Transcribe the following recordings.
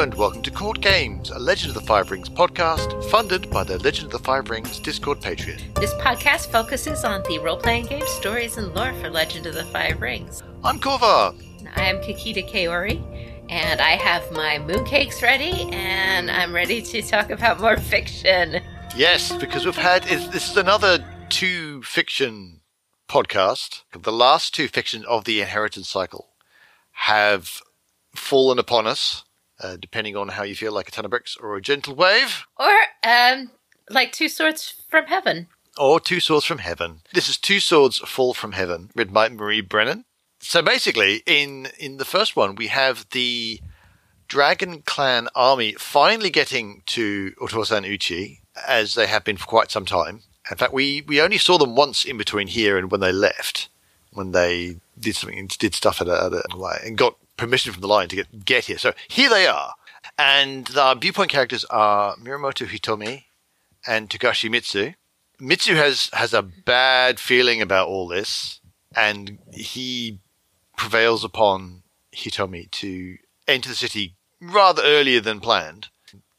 and welcome to Court Games, a Legend of the Five Rings podcast funded by the Legend of the Five Rings Discord Patreon. This podcast focuses on the role playing game stories and lore for Legend of the Five Rings. I'm Korva. I am Kikita Kaori, and I have my mooncakes ready, and I'm ready to talk about more fiction. Yes, because we've had this is another two fiction podcast. The last two fiction of the inheritance cycle have fallen upon us, uh, depending on how you feel, like a ton of bricks or a gentle wave. Or, um, like two swords from heaven. Or Two Swords from Heaven. This is Two Swords Fall from Heaven, written by Marie Brennan. So basically, in in the first one, we have the Dragon Clan army finally getting to Otosan Uchi, as they have been for quite some time. In fact, we, we only saw them once in between here and when they left, when they did something, did stuff at a, at a way, and got permission from the line to get get here. So here they are, and the viewpoint characters are Mirumoto Hitomi and Togashi Mitsu. Mitsu has has a bad feeling about all this, and he prevails upon Hitomi to enter the city rather earlier than planned.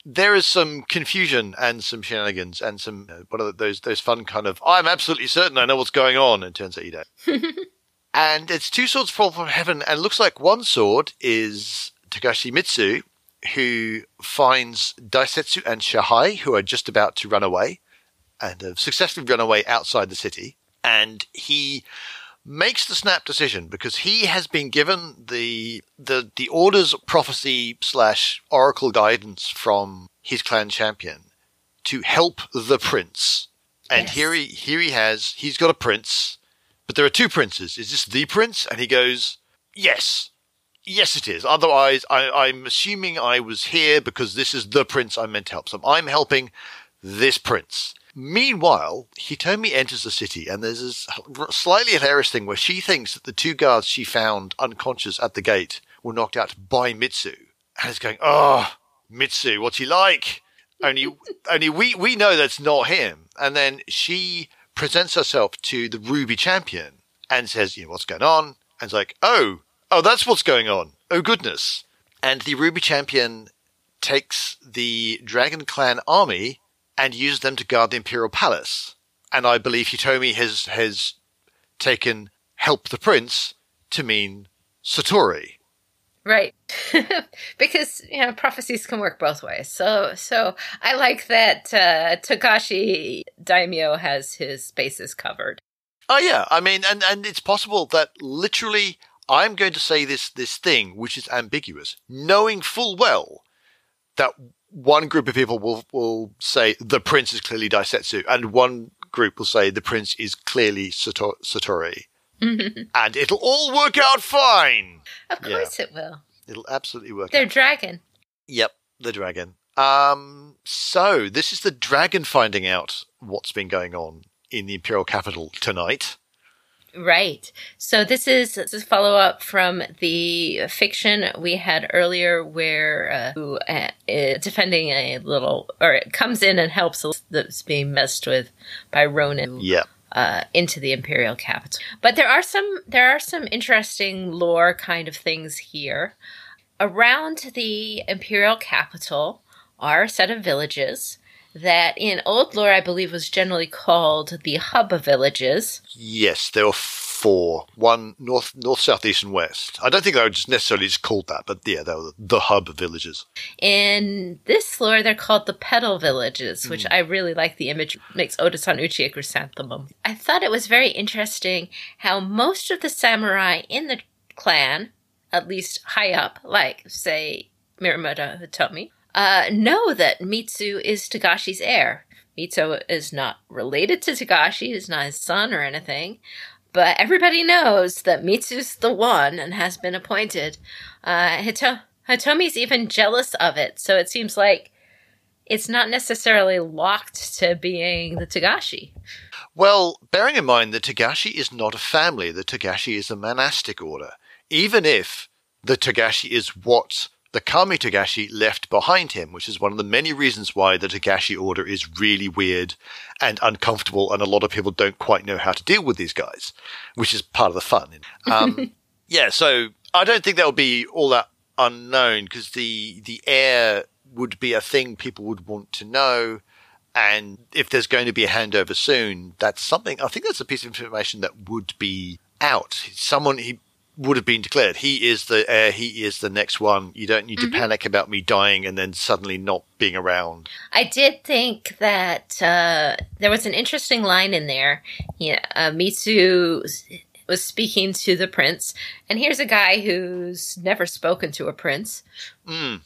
There is some confusion and some shenanigans and some uh, one of those those fun kind of I'm absolutely certain I know what's going on. And turns out you don't. and it's two swords fall from heaven, and looks like one sword is Togashi Mitsu, who finds Daisetsu and Shahai, who are just about to run away and have successfully run away outside the city. And he makes the snap decision because he has been given the the the orders prophecy slash oracle guidance from his clan champion to help the prince. And Yes. here he here he has he's got a prince, but there are two princes. Is this the prince? And he goes, Yes. Yes, it is. Otherwise, I, I'm assuming I was here because this is the prince I'm meant to help. So I'm helping this prince. Meanwhile, Hitomi enters the city, and there's this slightly hilarious thing where she thinks that the two guards she found unconscious at the gate were knocked out by Mitsu, and is going, "Oh, Mitsu, what's he like?" Only, only we we know that's not him. And then she presents herself to the Ruby Champion and says, "You know what's going on?" And it's like, "Oh, oh, that's what's going on. Oh goodness!" And the Ruby Champion takes the Dragon Clan army and uses them to guard the Imperial Palace. And I believe Hitomi has has taken help the prince to mean Sotori. Right. because, you know, prophecies can work both ways. So, so I like that, uh, Togashi Daimyo has his bases covered. Oh yeah, I mean, and and it's possible that literally I'm going to say this this thing which is ambiguous, knowing full well that one group of people will will say the prince is clearly Daisetsu, and one group will say the prince is clearly Sato- Sotori, and it'll all work out fine. Of Yeah. course it will. It'll absolutely work. They're out. dragon. Yep, the dragon. Um, so this is the dragon finding out what's been going on in the imperial capital tonight. Right. So this is, this is follow up from the fiction we had earlier, where uh, who uh, is defending a little, or it comes in and helps that's being messed with by ronin. Yep. Uh, into the imperial capital. But there are some there are some interesting lore kind of things here. Around the imperial capital are a set of villages that in old lore I believe was generally called the hub of villages. Yes, there were four. One north, north, south, east, and west. I don't think they were just necessarily just called that, but yeah, they were the hub villages. In this lore, they're called the petal villages, which I really like the image. Makes Otosan Uchi a chrysanthemum. I thought it was very interesting how most of the samurai in the clan, at least high up, like, say, Mirumoto Hitomi, uh, know that Mitsu is Togashi's heir. Mitsu is not related to Togashi, is not his son or anything, but everybody knows that Mitsu's the one and has been appointed. Uh, Hito- Hitomi's even jealous of it, so it seems like it's not necessarily locked to being the Togashi. Well, bearing in mind that Togashi is not a family, the Togashi is a monastic order. Even if the Togashi is what the Kami Togashi left behind him, which is one of the many reasons why the Togashi order is really weird and uncomfortable, and a lot of people don't quite know how to deal with these guys, which is part of the fun. Um, yeah, so I don't think that'll be all that unknown because the the heir would be a thing people would want to know. And if there's going to be a handover soon, that's something, I think that's a piece of information that would be out. Someone, he would have been declared. He is the heir. He is the next one. You don't need to panic about me dying and then suddenly not being around. I did think that uh, there was an interesting line in there. Yeah, uh, Mitsu was speaking to the prince, and here's a guy who's never spoken to a prince. Mm.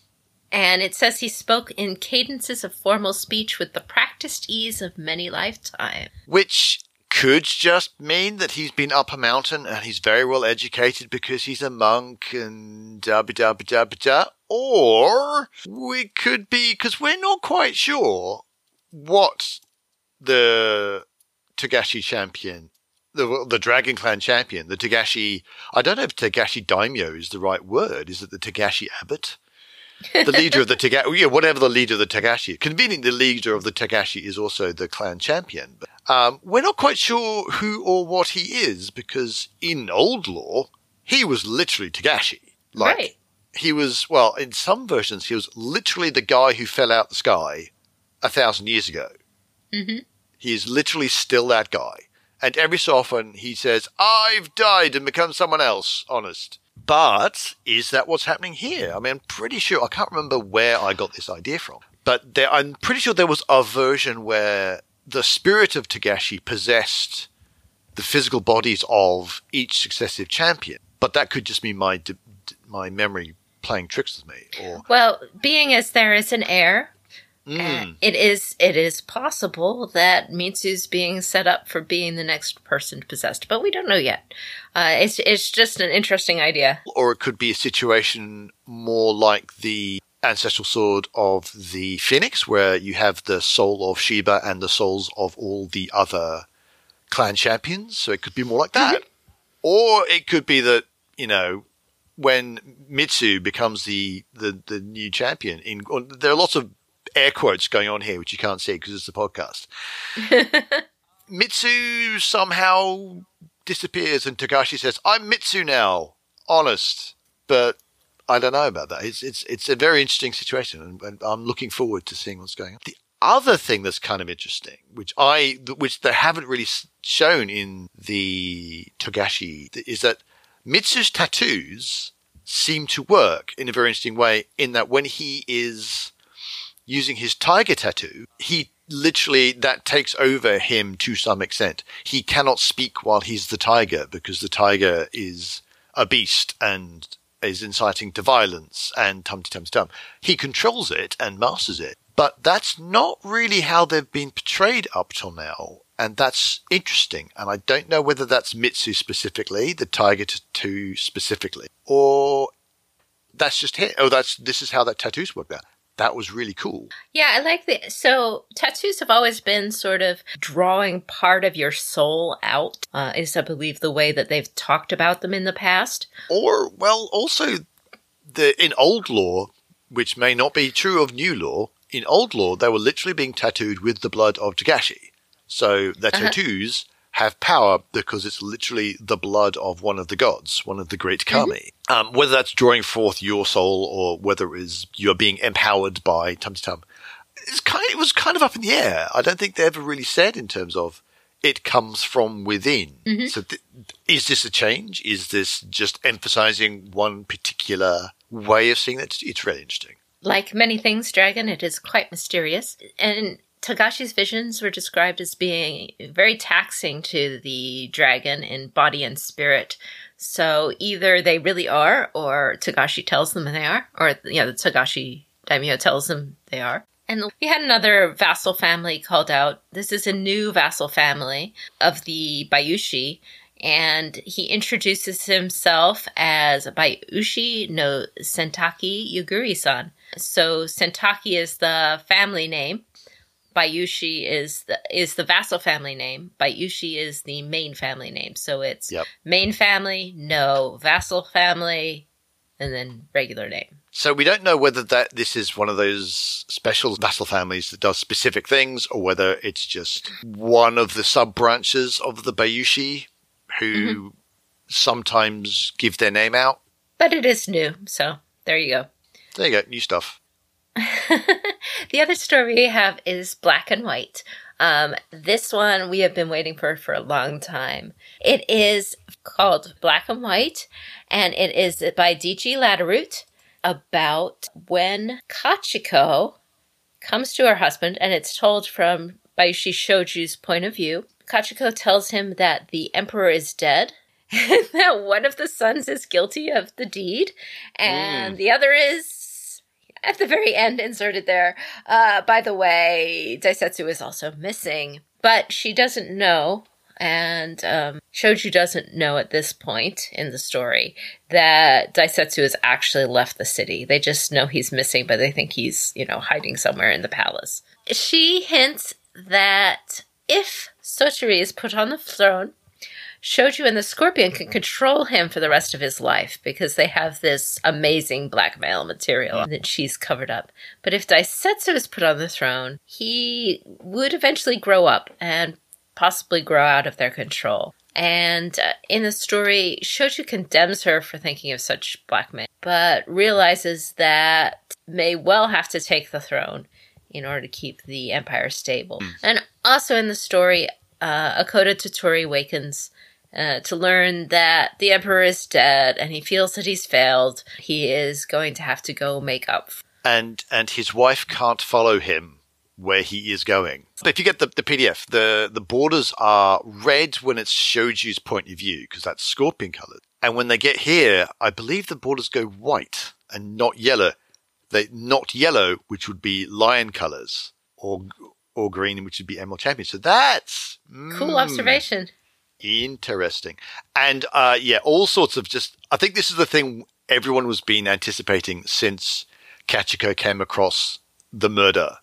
And it says he spoke in cadences of formal speech with the practiced ease of many lifetimes. Which could just mean that he's been up a mountain and he's very well educated because he's a monk and da da da ba da. Or we could be, because we're not quite sure what the Togashi champion, the, the Dragon Clan champion, the Togashi, I don't know if Togashi Daimyo is the right word. Is it the Togashi Abbot? the leader of the Togashi, yeah, whatever the leader of the Togashi. Convenient, the leader of the Togashi is also the clan champion. But, um, we're not quite sure who or what he is because in old lore, he was literally Togashi. Like, right. he was, well, in some versions, he was literally the guy who fell out the sky a thousand years ago. Mm-hmm. He is literally still that guy. And every so often he says, I've died and become someone else, honest. But is that what's happening here? I mean, I'm pretty sure, I can't remember where I got this idea from, but there, I'm pretty sure there was a version where the spirit of Togashi possessed the physical bodies of each successive champion. But that could just be my, d- d- my memory playing tricks with me. Or, Well, being as there is an heir, Mm, uh, it is it is possible that Mitsu's being set up for being the next person possessed, but we don't know yet. Uh, it's it's just an interesting idea. or it could be a situation more like the ancestral sword of the phoenix where you have the soul of Shiba and the souls of all the other clan champions so it could be more like that mm-hmm. or it could be that you know when mitsu becomes the the, the new champion in there are lots of air quotes going on here which you can't see because it's a podcast mitsu somehow disappears and Togashi says, I'm Mitsu now. Honest. But I don't know about that. It's, it's, it's a very interesting situation and, I'm looking forward to seeing what's going on. The other thing that's kind of interesting, which I, which they haven't really shown in the Togashi is that Mitsu's tattoos seem to work in a very interesting way in that when he is using his tiger tattoo, he literally that takes over him to some extent. He cannot speak while he's the tiger because the tiger is a beast and is inciting to violence and tum tum tum. He controls it and masters it. But that's not really how they've been portrayed up till now. And that's interesting. And I don't know whether that's Mitsu specifically, the tiger tattoo specifically, or that's just it. Oh, that's, this is how that tattoo's worked out. That was really cool. Yeah, I like the so tattoos have always been sort of drawing part of your soul out. Uh, is I believe the way that they've talked about them in the past. Or, well, also the in old law, which may not be true of new law, in old law they were literally being tattooed with the blood of Togashi. So their Uh-huh. tattoos have power because it's literally the blood of one of the gods, one of the great kami. Um, whether that's drawing forth your soul or whether it is you're being empowered by Tum Tum, it's kind. It was kind of up in the air. I don't think they ever really said in terms of it comes from within. So, th- is this a change? Is this just emphasizing one particular way of seeing it? It's really interesting. Like many things, Dragon, it is quite mysterious. And Togashi's visions were described as being very taxing to the dragon in body and spirit. So either they really are, or Togashi tells them they are, or yeah, the Togashi daimyo tells them they are. And we had another vassal family called out. This is a new vassal family of the Bayushi, and he introduces himself as Bayushi no Sentaki Yuguri-san. So Sentaki is the family name. Bayushi is the is the vassal family name. Bayushi is the main family name. So it's Yep. main family, no vassal family, and then regular name. So we don't know whether that this is one of those special vassal families that does specific things, or whether it's just one of the sub branches of the Bayushi who mm-hmm. sometimes give their name out. But it is new, so There you go. There you go, new stuff. the other story we have is Black and White. Um, this one we have been waiting for for a long time. It is called Black and White, and it is by D.G. Laderoute about when Kachiko comes to her husband, and it's told from Bayushi Shoju's point of view. Kachiko tells him that the emperor is dead, and that one of the sons is guilty of the deed, and mm. the other is at the very end inserted there. Uh, by the way, Daisetsu is also missing, but she doesn't know and um, Shoju doesn't know at this point in the story that Daisetsu has actually left the city. They just know he's missing, but they think he's, you know, hiding somewhere in the palace. She hints that if Sotori is put on the throne, Shoju and the Scorpion can control him for the rest of his life because they have this amazing blackmail material that she's covered up. But if Daisetsu is put on the throne, he would eventually grow up and possibly grow out of their control. And uh, in the story, Shoju condemns her for thinking of such blackmail, but realizes that may well have to take the throne in order to keep the empire stable. Mm. And also in the story, uh, Akodo Toturi wakens uh, to learn that the emperor is dead and he feels that he's failed. He is going to have to go make up. And and his wife can't follow him where he is going. But if you get the, the PDF, the, the borders are red when it's Shoju's point of view, because that's scorpion colored. And when they get here, I believe the borders go white and not yellow. They not yellow, which would be lion colors, or or green, which would be Emerald Champion. So that's cool mm, observation. Interesting. And uh, yeah, all sorts of just. I think this is the thing everyone was been anticipating since Kachiko came across the murder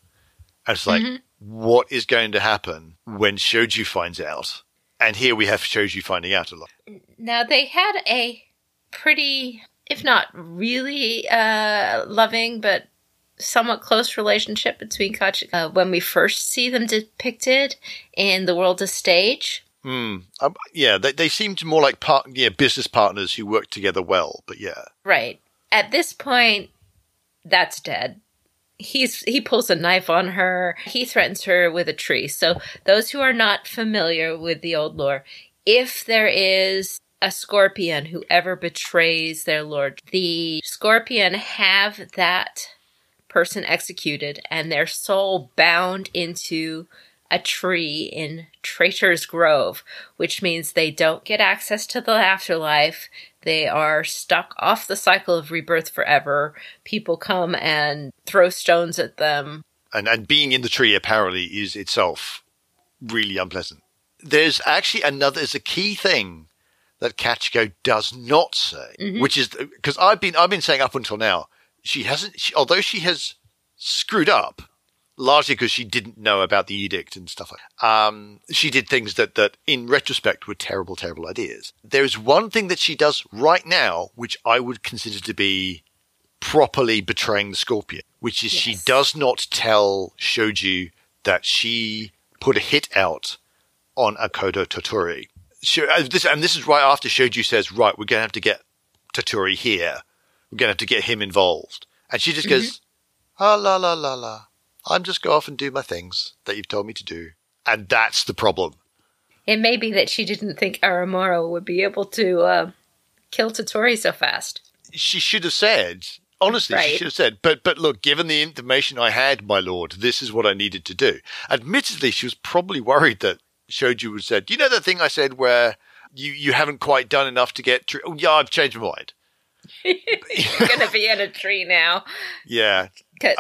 and it's like, mm-hmm. what is going to happen when Shoju finds out? And here we have Shoju finding out a lot. Now they had a pretty, if not really uh, loving, but somewhat close relationship between Kachi uh, when we first see them depicted in the world of stage. Hmm. Um, yeah, they, they seemed more like part, yeah, business partners who work together well, but yeah. Right. At this point, that's dead he's he pulls a knife on her. He threatens her with a tree. So those who are not familiar with the old lore, if there is a scorpion who ever betrays their lord, the scorpion have that person executed and their soul bound into a tree in Traitor's Grove, which means they don't get access to the afterlife. They are stuck off the cycle of rebirth forever. People come and throw stones at them. And, and being in the tree apparently is itself really unpleasant. There's actually another, there's a key thing that Kachiko does not say, mm-hmm. which is because I've been, I've been saying up until now, she hasn't, she, although she has screwed up, largely because she didn't know about the edict and stuff like that. Um, she did things that, that in retrospect were terrible, terrible ideas. There's one thing that she does right now, which I would consider to be properly betraying the Scorpion, which is yes. she does not tell Shoju that she put a hit out on Akodo Toturi. Uh, and this is right after Shoju says, right, we're going to have to get Toturi here. We're going to have to get him involved. And she just mm-hmm. goes, ah, la, la, la, la. I'm just go off and do my things that you've told me to do. And that's the problem. It may be that she didn't think Aramoro would be able to uh, kill Toturi so fast. She should have said, honestly, right. she should have said, but, but look, given the information I had, my lord, this is what I needed to do. Admittedly, she was probably worried that Shoju would have said, you know that thing I said where you, you haven't quite done enough to get, oh, yeah, I've changed my mind. You're going to be in a tree now. Yeah.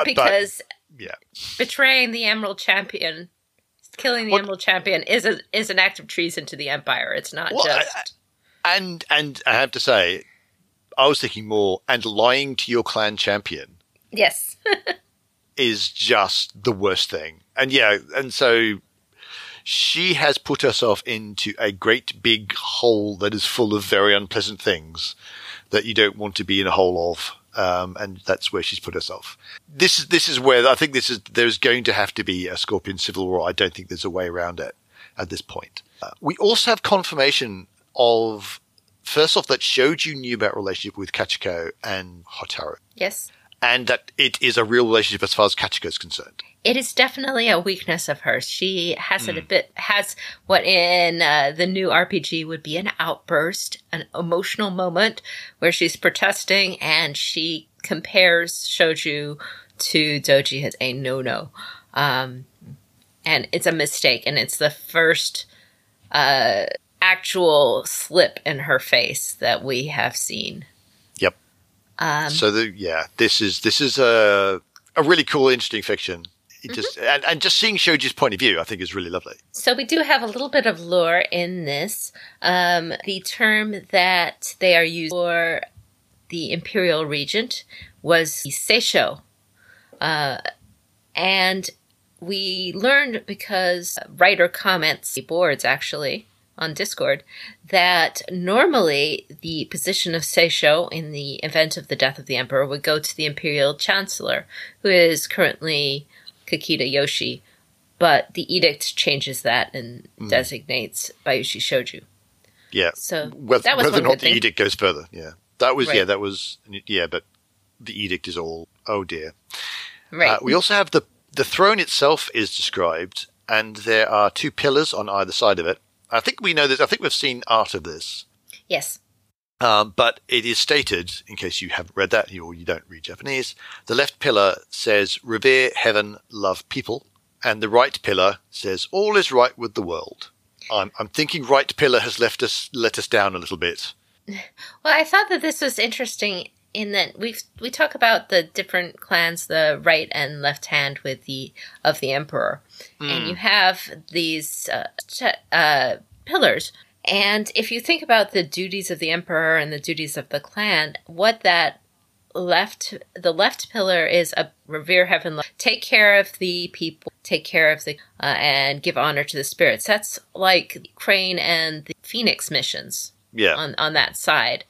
Because but, yeah. Betraying the Emerald Champion, killing the Emerald Champion is a is an act of treason to the Empire. It's not well, just. I, and and I have to say, I was thinking more, and lying to your clan champion. Yes. is just the worst thing. And yeah, and so she has put herself into a great big hole that is full of very unpleasant things that you don't want to be in a hole of um, and that's where she's put herself. This is this is where I think this is there's going to have to be a Scorpion civil war. I don't think there's a way around it at this point. Uh, we also have confirmation of first off, that Shoju knew about relationship with Kachiko and Hotaru, Yes. And that it is a real relationship as far as Kachiko is concerned. It is definitely a weakness of hers. She has Hmm. it a bit, has what in uh, the new RPG would be an outburst, an emotional moment where she's protesting and she compares Shoju to Doji as a no no. Um, and it's a mistake, and it's the first uh, actual slip in her face that we have seen. Um, so the yeah, this is this is a a really cool, interesting fiction. It just and, and just seeing Shoju's point of view, I think, is really lovely. So we do have a little bit of lore in this. Um, the term that they are used for the imperial regent was Seisho. Uh, and we learned because writer comments boards actually on Discord that normally the position of Seisho in the event of the death of the emperor would go to the imperial chancellor, who is currently Kakita Yoshi, but the edict changes that and designates Bayushi Shoju. Yeah, So whether, that was whether or not the thing. edict goes further. Yeah, that was yeah, that was yeah, but the edict is all oh dear. Right. Uh, we also have the the throne itself is described, and there are two pillars on either side of it. I think we know this. I think we've seen art of this, yes. um, but it is stated, in case you haven't read that or you don't read Japanese, the left pillar says "Revere heaven, love people," and the right pillar says "All is right with the world." I'm, I'm thinking right pillar has left us let us down a little bit. Well, I thought that this was interesting in that we we talk about the different clans, the right and left hand with the of the emperor, and you have these uh, uh, pillars. And if you think about the duties of the emperor and the duties of the clan, what that left the left pillar is a revere heaven take care of the people take care of the uh, and give honor to the spirits that's like crane and the phoenix missions Yeah, on on that side.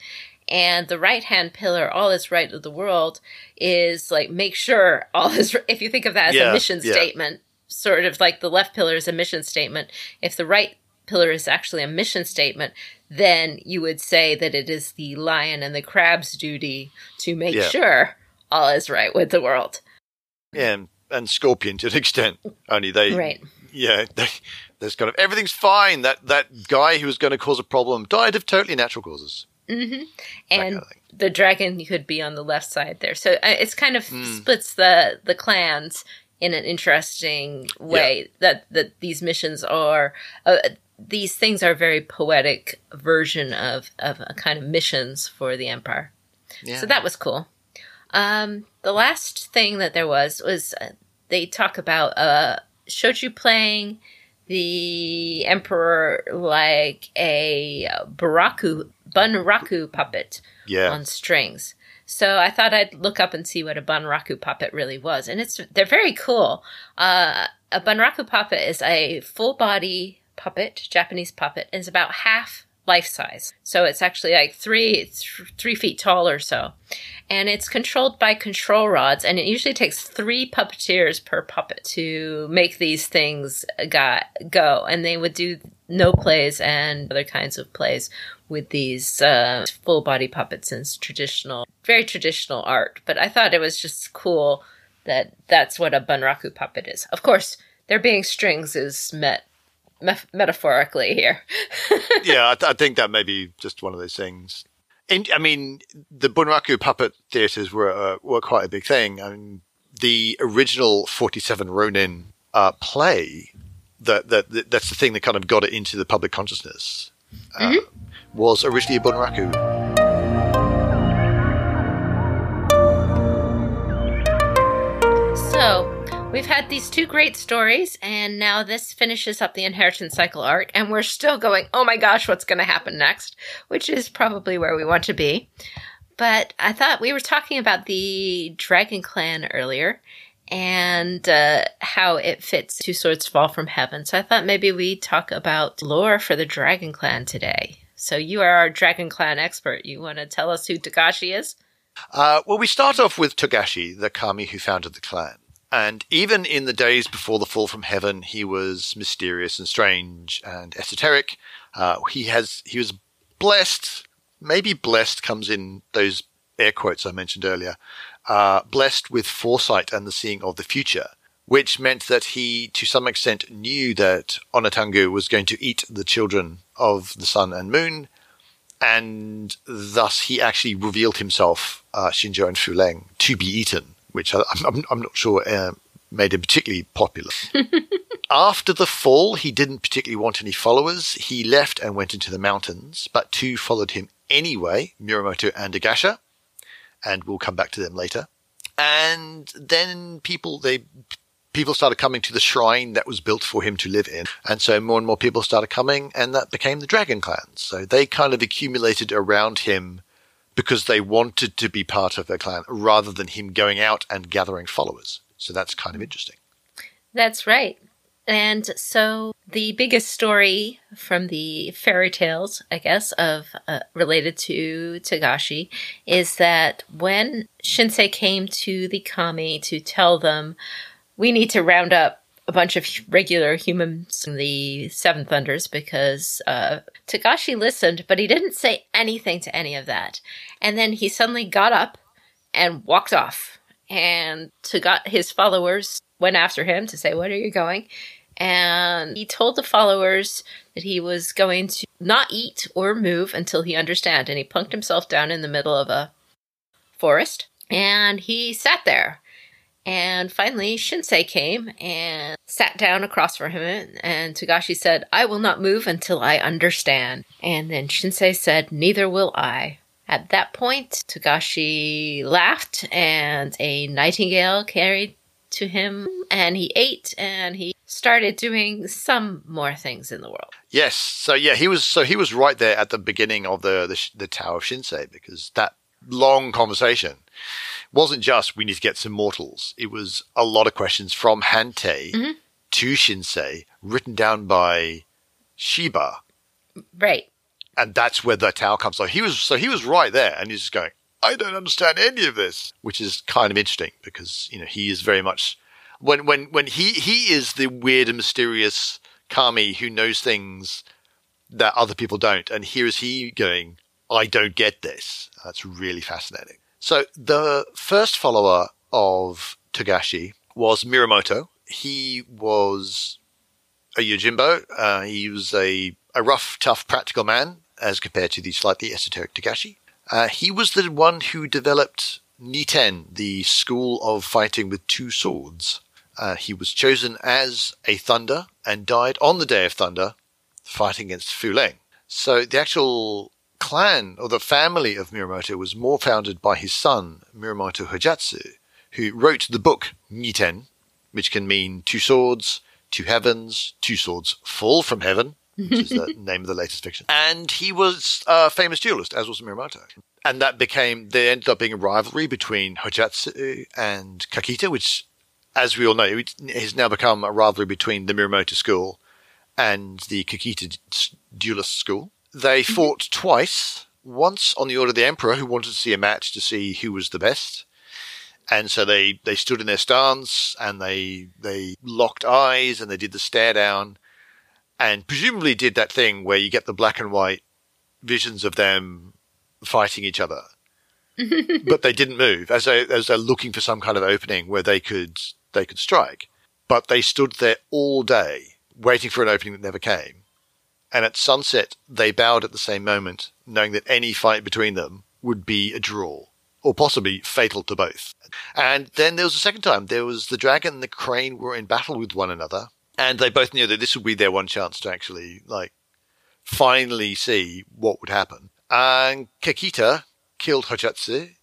And the right hand pillar, all is right of the world, is like make sure all is. If you think of that as Yeah, a mission yeah. statement, sort of like the left pillar is a mission statement. If the right pillar is actually a mission statement, then you would say that it is the lion and the crab's duty to make Yeah. sure all is right with the world. yeah, and, and Scorpion to an extent. Only they, Right. yeah, they, there's kind of everything's fine. That that guy who was going to cause a problem died of totally natural causes. Hmm And kind of the dragon could be on the left side there. So uh, it's kind of Hmm. splits the the clans in an interesting way. That that these missions are uh, these things are very poetic version of of a kind of missions for the empire. Yeah. So that was cool. Um, the last thing that there was was uh, they talk about uh, Shoju playing the emperor like a baraku bunraku puppet yeah, on strings. So I thought I'd look up and see what a bunraku puppet really was, and it's they're very cool. Uh, a bunraku puppet is a full body puppet, Japanese puppet, and is about half life size. So it's actually like three th- three feet tall or so, and it's controlled by control rods. And it usually takes three puppeteers per puppet to make these things got, go. And they would do Noh plays and other kinds of plays with these uh, full body puppets and traditional, very traditional art. But I thought it was just cool that that's what a bunraku puppet is. Of course, there being strings is met mef- metaphorically here. yeah. I, th- I think that may be just one of those things. And I mean, the Bunraku puppet theaters were uh, were quite a big thing. I mean, the original Forty Seven Ronin uh, play that, that that that's the thing that kind of got it into the public consciousness. Uh, Was originally a Bunraku. We've had these two great stories, and now this finishes up the Inheritance Cycle arc, and we're still going, oh my gosh, what's going to happen next? Which is probably where we want to be. But I thought we were talking about the Dragon Clan earlier and uh, how it fits Two Swords Fall from Heaven. So I thought maybe we'd talk about lore for the Dragon Clan today. So you are our Dragon Clan expert. You want to tell us who Togashi is? Uh, well, we start off with Togashi, the kami who founded the clan. And even in the days before the fall from heaven, he was mysterious and strange and esoteric. Uh, he has he was blessed maybe blessed comes in those air quotes I mentioned earlier, uh, blessed with foresight and the seeing of the future, which meant that he, to some extent, knew that Onnotangu was going to eat the children of the sun and moon, and thus he actually revealed himself, uh, Shinjo and Fuleng, to be eaten, which I, am I'm not sure uh, made him particularly popular. After the fall, he didn't particularly want any followers. He left and went into the mountains, but two followed him anyway, Mirumoto and Agasha, and we'll come back to them later. And then people, they, people started coming to the shrine that was built for him to live in. And so more and more people started coming and that became the Dragon Clans. So they kind of accumulated around him because they wanted to be part of their clan rather than him going out and gathering followers. So that's kind of interesting. That's right. And so the biggest story from the fairy tales, I guess, of uh, related to Togashi is that when Shinsei came to the kami to tell them we need to round up a bunch of regular humans in the Seven Thunders because uh, listened, but he didn't say anything to any of that. And then he suddenly got up and walked off. And Toga- his followers went after him to say, Where are you going? And he told the followers that he was going to not eat or move until he understand. And he plunked himself down in the middle of a forest and he sat there. And finally, Shinsei came and sat down across from him. And Togashi said, I will not move until I understand. And then Shinsei said, Neither will I. At that point, Togashi laughed and a nightingale carried to him and he ate and he started doing some more things in the world. Yes. So yeah, he was so he was right there at the beginning of the the, the Tao of Shinsei because that long conversation wasn't just we need to get some mortals. It was a lot of questions from Hantei mm-hmm. to Shinsei written down by Shiba. Right. And that's where the Tao comes. So he was so he was right there and he's just going, I don't understand any of this, which is kind of interesting because you know he is very much when when when he he is the weird and mysterious kami who knows things that other people don't, and here is he going, I don't get this. That's really fascinating. So the first follower of Togashi was Mirumoto. He was a Yojimbo. Uh, he was a, a rough, tough, practical man as compared to the slightly esoteric Togashi. Uh, he was the one who developed Niten, the school of fighting with two swords. Uh, he was chosen as a Thunder and died on the Day of Thunder fighting against Fu Fuleng. So the actual clan or the family of Mirumoto was more founded by his son, Mirumoto Hojatsu, who wrote the book Niten, which can mean two swords, two heavens, two swords fall from heaven, which is the name of the latest fiction. And he was a famous duelist, as was Mirumoto. And that became, there ended up being a rivalry between Hojatsu and Kakita, which, as we all know, has now become a rivalry between the Mirumoto school and the Kakita duelist school. They mm-hmm. fought twice, once on the order of the Emperor, who wanted to see a match to see who was the best. And so they, they stood in their stance and they, they locked eyes and they did the stare down and presumably did that thing where you get the black and white visions of them fighting each other. but they didn't move as they as they're looking for some kind of opening where they could they could strike. But they stood there all day waiting for an opening that never came. And at sunset they bowed at the same moment, knowing that any fight between them would be a draw, or possibly fatal to both. And then there was a second time. There was the dragon and the crane were in battle with one another, and they both knew that this would be their one chance to actually like finally see what would happen. And Kakita killed Hojatsu,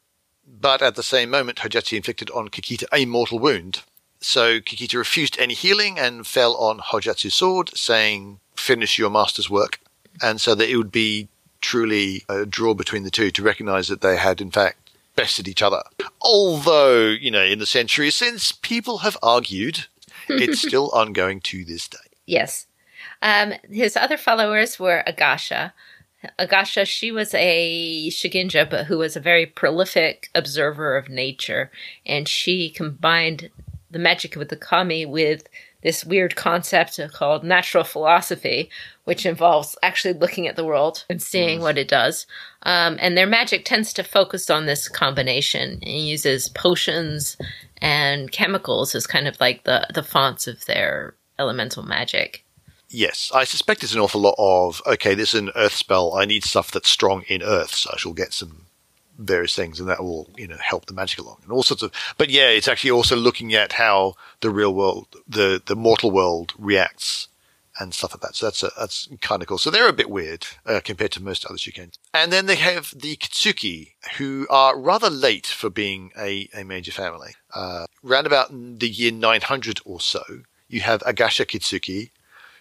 but at the same moment, Hojatsu inflicted on Kakita a mortal wound. So Kakita refused any healing and fell on Hojatsu's sword, saying, "Finish your master's work." And so that it would be truly a draw between the two to recognize that they had, in fact, bested each other. Although, you know, in the centuries since, people have argued it's still ongoing to this day. Yes. Um, his other followers were Agasha. Agasha, she was a Shugenja, but who was a very prolific observer of nature, and she combined the magic of the kami with this weird concept called natural philosophy, which involves actually looking at the world and seeing mm. what it does. Um, and their magic tends to focus on this combination. It uses potions and chemicals as kind of like the, the fonts of their elemental magic. Yes, I suspect it's an awful lot of okay. This is an earth spell. I need stuff that's strong in earth, so I shall get some various things, and that will you know help the magic along, and all sorts of. But yeah, it's actually also looking at how the real world, the the mortal world, reacts and stuff like that. So that's a, that's kind of cool. So they're a bit weird uh, compared to most other Shuken. And then they have the Kitsuki, who are rather late for being a, a major family. Uh, round about the year 900 or so, you have Agasha Kitsuki,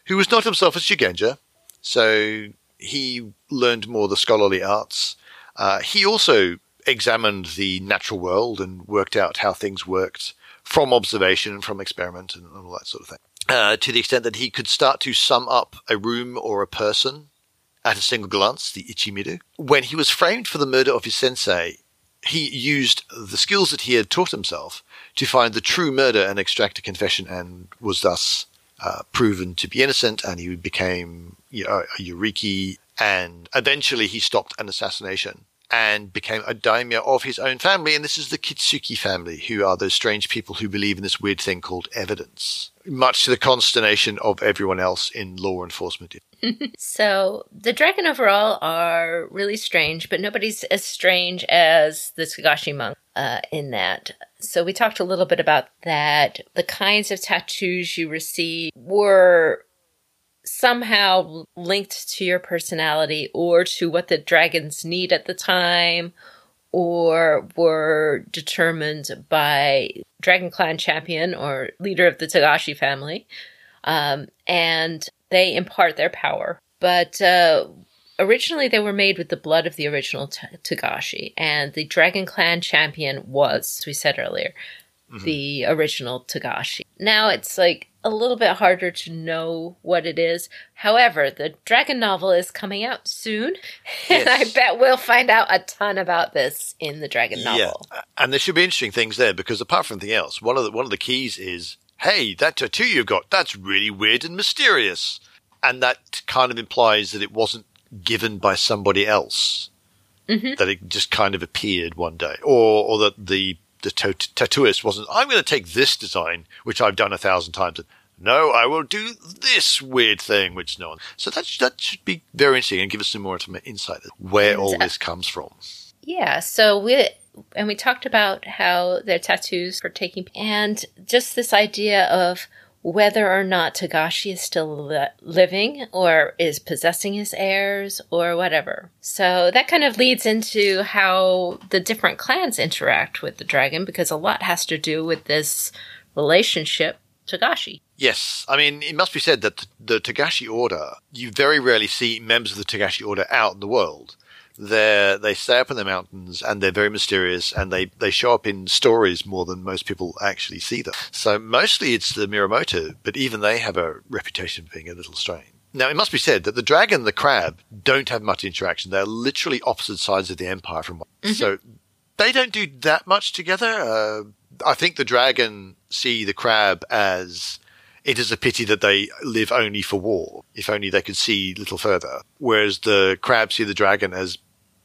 who was not himself a Shugenja, so he learned more the scholarly arts. Uh, he also examined the natural world and worked out how things worked from observation and from experiment and all that sort of thing. Uh, to the extent that he could start to sum up a room or a person at a single glance, the Ichimiru. When he was framed for the murder of his sensei, he used the skills that he had taught himself to find the true murder and extract a confession and was thus uh, proven to be innocent and he became you know, a Yuriki and eventually he stopped an assassination and became a daimyo of his own family. And this is the Kitsuki family, who are those strange people who believe in this weird thing called evidence, much to the consternation of everyone else in law enforcement. so the dragon overall are really strange, but nobody's as strange as the Togashi monk uh, in that. So we talked a little bit about that. The kinds of tattoos you receive were somehow linked to your personality or to what the dragons need at the time or were determined by Dragon Clan champion or leader of the Togashi family. Um, and they impart their power. But uh, originally they were made with the blood of the original t- Togashi, and the Dragon Clan champion was, as we said earlier, mm-hmm. the original Togashi. Now it's like a little bit harder to know what it is. However, the Dragon novel is coming out soon, yes. and I bet we'll find out a ton about this in the Dragon novel. Yeah, and there should be interesting things there because apart from anything else, one of the one of the keys is, hey, that tattoo you've got, that's really weird and mysterious, and that kind of implies that it wasn't given by somebody else. Mm-hmm. That it just kind of appeared one day, or or that the the tattooist wasn't, I'm going to take this design, which I've done a thousand times. No, I will do this weird thing, which no one. So that, that should be very interesting and give us some more insight where and, all uh, this comes from. Yeah. So we, and we talked about how their tattoos are taking, and just this idea of whether or not Togashi is still li- living or is possessing his heirs or whatever. So that kind of leads into how the different clans interact with the dragon because a lot has to do with this relationship Togashi. Yes, I mean it must be said that the Togashi Order, you very rarely see members of the Togashi Order out in the world they they stay up in the mountains and they're very mysterious and they, they show up in stories more than most people actually see them. So mostly it's the Mirumoto, but even they have a reputation for being a little strange. Now, it must be said that the dragon and the crab don't have much interaction. They're literally opposite sides of the empire from mm-hmm. So they don't do that much together. Uh, I think the dragon see the crab as it is a pity that they live only for war. If only they could see a little further. Whereas the crab see the dragon as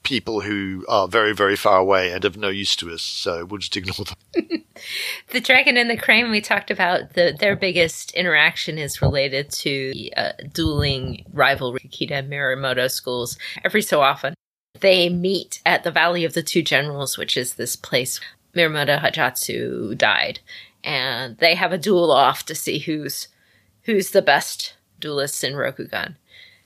people who are very, very far away and of no use to us. So we'll just ignore them. the dragon and the crane we talked about, the, their biggest interaction is related to the uh, dueling rivalry Kakita and Mirumoto schools. Every so often, they meet at the Valley of the Two Generals, which is this place Mirumoto Hojatsu died. And they have a duel off to see who's who's the best duelist in Rokugan.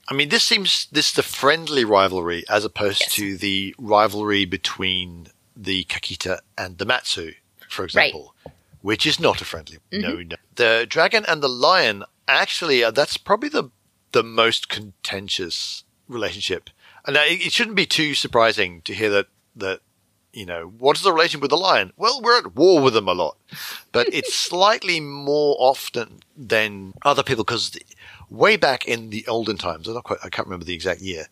I mean, this seems this the friendly rivalry as opposed yes. to the rivalry between the Kakita and the Matsu, for example, right. which is not a friendly. Mm-hmm. No, no. The dragon and the lion actually uh, that's probably the the most contentious relationship, and it, it shouldn't be too surprising to hear that that you know, what is the relation with the lion? Well, we're at war with them a lot, but it's slightly more often than other people because way back in the olden times, I'm not quite, I can't remember the exact year,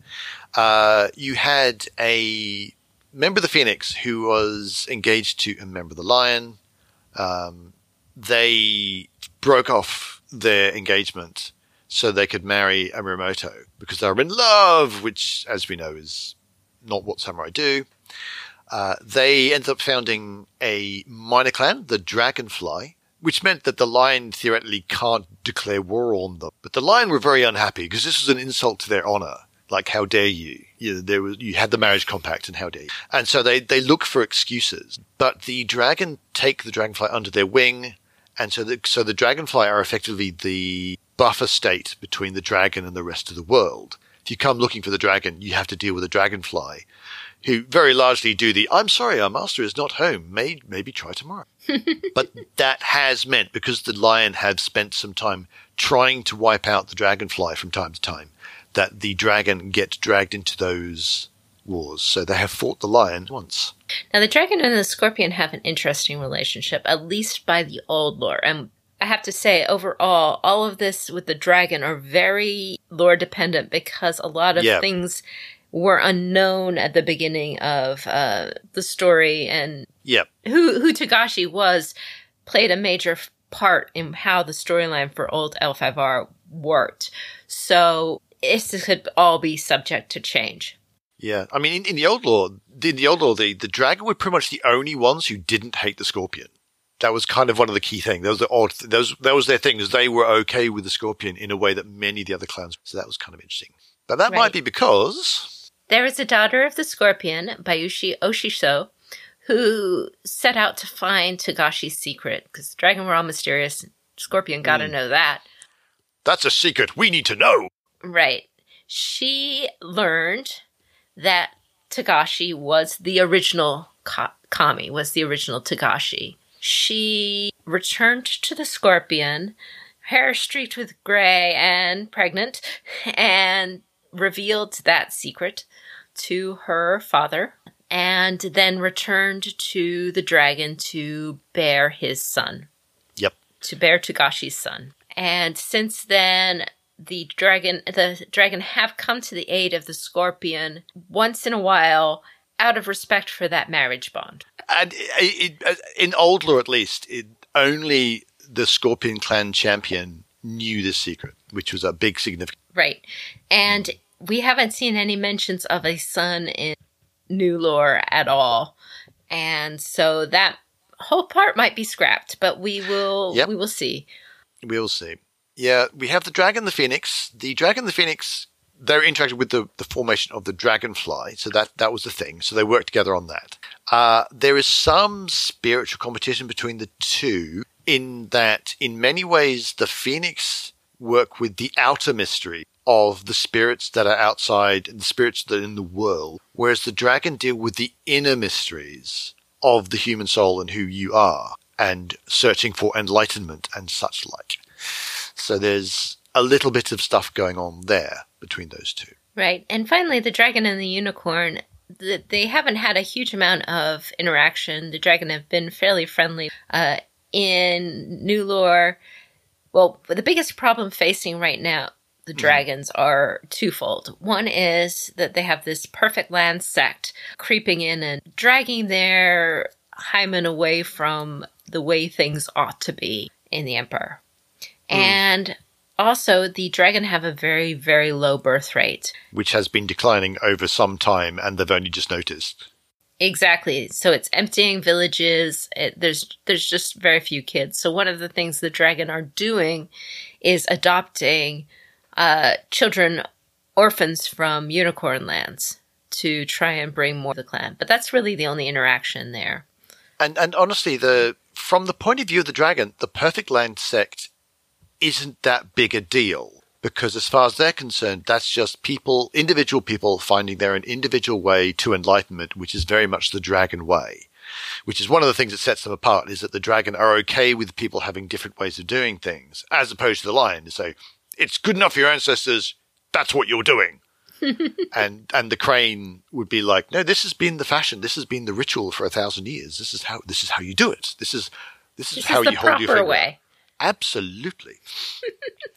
uh, you had a member of the Phoenix who was engaged to a member of the Lion. Um, they broke off their engagement so they could marry a Mirumoto because they were in love, which, as we know, is not what samurai do. Uh, they ended up founding a minor clan, the Dragonfly, which meant that the Lion theoretically can't declare war on them. But the Lion were very unhappy because this was an insult to their honor. Like, how dare you? You, there was, you had the marriage compact and how dare you? And so they, they look for excuses. But the dragon take the dragonfly under their wing. And so the, so the dragonfly are effectively the buffer state between the dragon and the rest of the world. If you come looking for the dragon, you have to deal with the dragonfly who very largely do the I'm sorry, our master is not home. May, maybe try tomorrow. but that has meant because the lion had spent some time trying to wipe out the dragonfly from time to time, that the dragon gets dragged into those wars. So they have fought the lion once. Now, the dragon and the scorpion have an interesting relationship, at least by the old lore. And I have to say, overall, all of this with the dragon are very lore dependent because a lot of Yeah. things were unknown at the beginning of uh, the story, and Yep. who who Togashi was played a major part in how the storyline for old L5R worked. So this could all be subject to change. Yeah. I mean, in, in the old law, in the old law, the, the dragon were pretty much the only ones who didn't hate the scorpion. That was kind of one of the key things. That was the odd, that was, that was their thing, is they were okay with the scorpion in a way that many of the other clans. So that was kind of interesting. But that Right. might be because, There is a daughter of the scorpion, Bayushi Oshiso, who set out to find Togashi's secret because the dragon were all mysterious. Scorpion got to hmm. know that. that's a secret we need to know. Right. She learned that Togashi was the original Ka- Kami, was the original Togashi. She returned to the scorpion, hair streaked with gray and pregnant, and revealed that secret to her father, and then returned to the dragon to bear his son Yep. to bear Togashi's son. And since then, the dragon, the dragon have come to the aid of the scorpion once in a while, out of respect for that marriage bond. And it, it, uh, in old lore, at least, it, only the Scorpion Clan champion knew this secret, which was a big significant. Right. And we haven't seen any mentions of a son in new lore at all. And so that whole part might be scrapped, but we will Yep. we will see. We'll see. Yeah, we have the dragon, the phoenix. The dragon, the phoenix. They're interacting with the, the formation of the dragonfly, so that that was the thing. So they work together on that. Uh, there is some spiritual competition between the two, in that in many ways the phoenix work with the outer mystery of the spirits that are outside and the spirits that are in the world, whereas the dragon deal with the inner mysteries of the human soul and who you are, and searching for enlightenment and such like. So there's a little bit of stuff going on there between those two. Right. And finally, the dragon and the unicorn they haven't had a huge amount of interaction. The dragon have been fairly friendly. Uh, in new lore, well, the biggest problem facing right now, the mm-hmm. dragons are twofold. One is that they have this perfect land sect creeping in and dragging their heimin away from the way things ought to be in the Emperor. Mm. And also, the dragon have a very, very low birth rate. Which has been declining over some time, and they've only just noticed. Exactly. So it's emptying villages. It, there's there's just very few kids. So one of the things the dragon are doing is adopting uh, children, orphans from unicorn lands to try and bring more to the clan. But that's really the only interaction there. And and honestly, the from the point of view of the dragon, the perfect land sect isn't that big a deal because as far as they're concerned, that's just people, individual people finding their own individual way to enlightenment, which is very much the dragon way. Which is one of the things that sets them apart is that the dragon are okay with people having different ways of doing things, as opposed to the lion to say, it's good enough for your ancestors, that's what you're doing. and and the crane would be like, no, this has been the fashion, this has been the ritual for a thousand years. This is how this is how you do it. This is this is This how is you hold your finger. way. Absolutely.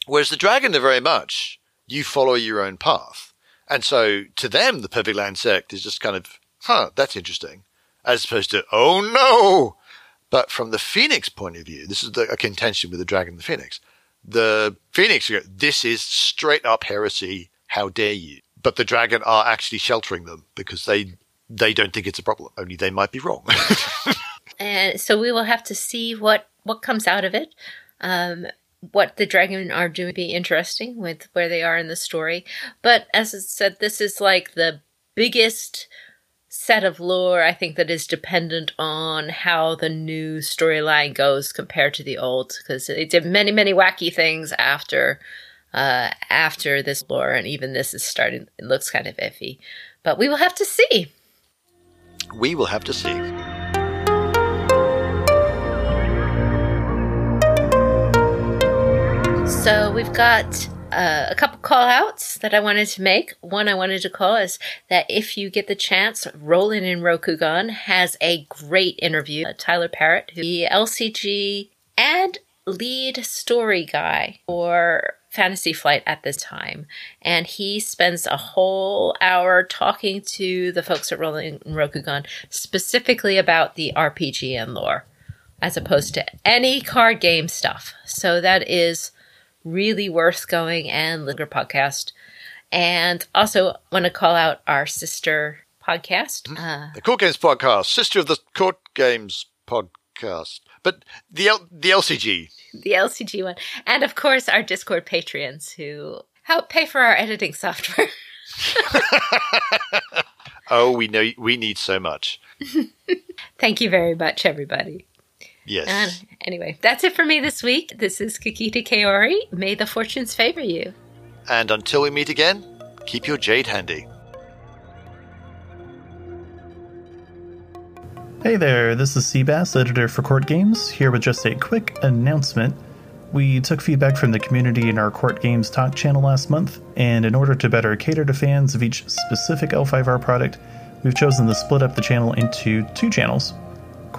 Whereas the dragon are very much you follow your own path. And so to them the perfect land sect is just kind of, huh, that's interesting. As opposed to, oh no. But from the phoenix point of view, this is the, a contention with the dragon and the phoenix. the Phoenix this is straight up heresy. How dare you? But the dragon are actually sheltering them because they they don't think it's a problem. Only they might be wrong. and so we will have to see what what comes out of it. Um, what the dragon are doing be interesting with where they are in the story. But as I said, this is like the biggest set of lore I think that is dependent on how the new storyline goes compared to the old because it did many many wacky things after uh, after this lore and even this is starting it looks kind of iffy. But we will have to see. We will have to see so we've got uh, a couple call outs that I wanted to make. One I wanted to call is that if you get the chance, Roland in Rokugan has a great interview. Uh, Tyler Parrott, the LCG and lead story guy for Fantasy Flight at this time. And he spends a whole hour talking to the folks at Roland in Rokugan specifically about the RPG and lore, as opposed to any card game stuff. So that is really worth going and linger podcast. And also want to call out our sister podcast, mm-hmm. uh, the Court Games podcast, sister of the Court Games podcast. But the L- the LCG, the LCG one, and of course our Discord patrons who help pay for our editing software. oh, we know we need so much. Thank you very much, everybody. Yes. And anyway, that's it for me this week. This is Kakita Kaori. May the fortunes favor you. And until we meet again, keep your jade handy. Hey there, this is Seabass, editor for Court Games, here with just a quick announcement. We took feedback from the community in our Court Games Talk channel last month, and in order to better cater to fans of each specific L5R product, we've chosen to split up the channel into two channels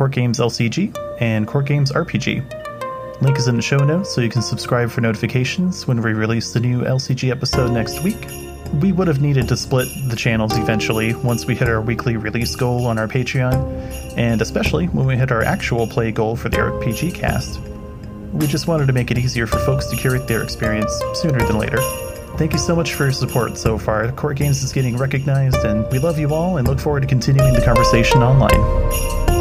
Court Games LCG and Court Games RPG. Link is in the show notes so you can subscribe for notifications when we release the new LCG episode next week. We would have needed to split the channels eventually once we hit our weekly release goal on our Patreon, and especially when we hit our actual play goal for the RPG cast. We just wanted to make it easier for folks to curate their experience sooner than later. Thank you so much for your support so far. Court Games is getting recognized, and we love you all and look forward to continuing the conversation online.